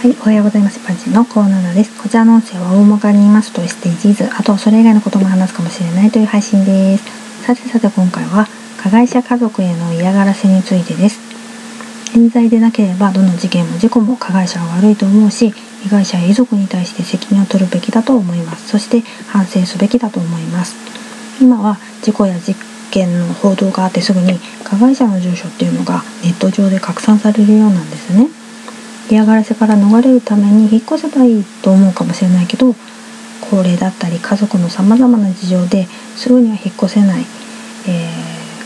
はい、おはようございます。パンチのコーナーです。こちらの音声は大まかに言いますと SDGs、あとそれ以外のことも話すかもしれないという配信です。さてさて今回は加害者家族への嫌がらせについてです。冤罪でなければどの事件も事故も加害者は悪いと思うし、被害者や遺族に対して責任を取るべきだと思います。そして反省すべきだと思います。今は事故や事件の報道があってすぐに加害者の住所っていうのがネット上で拡散されるようなんですね。嫌がらせから逃れるために引っ越せばいいと思うかもしれないけど高齢だったり家族のさまざまな事情ですぐには引っ越せない、え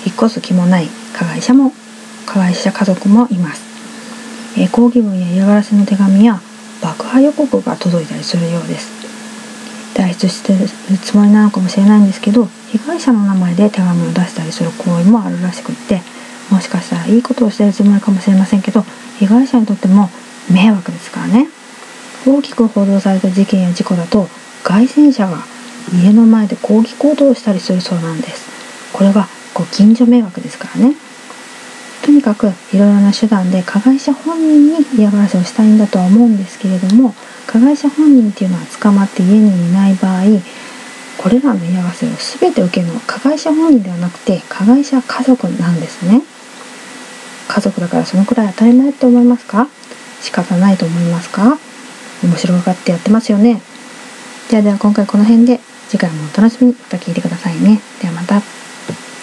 ー、引っ越す気もない加害者も加害者家族もいます、えー、抗議文や嫌がらせの手紙や爆破予告が届いたりするようです。脱出してるつもりなのかもしれないんですけど被害者の名前で手紙を出したりする行為もあるらしくってもしかしたらいいことをしてるつもりかもしれませんけど被害者にとっても迷惑ですからね。大きく報道された事件や事故だと街宣車が家の前で抗議行動をしたりするそうなんです。これはご近所迷惑ですからね。とにかくいろいろな手段で加害者本人に嫌がらせをしたいんだとは思うんですけれども加害者本人っていうのは捕まって家にいない場合これらの嫌がらせを全て受けるのは加害者本人ではなくて加害者家族なんですね。家族だからそのくらい当たり前って思いますか？仕方ないと思いますか？面白がってやってますよね。じゃあでは今回この辺で次回もお楽しみに。また聞いてくださいね。ではまた。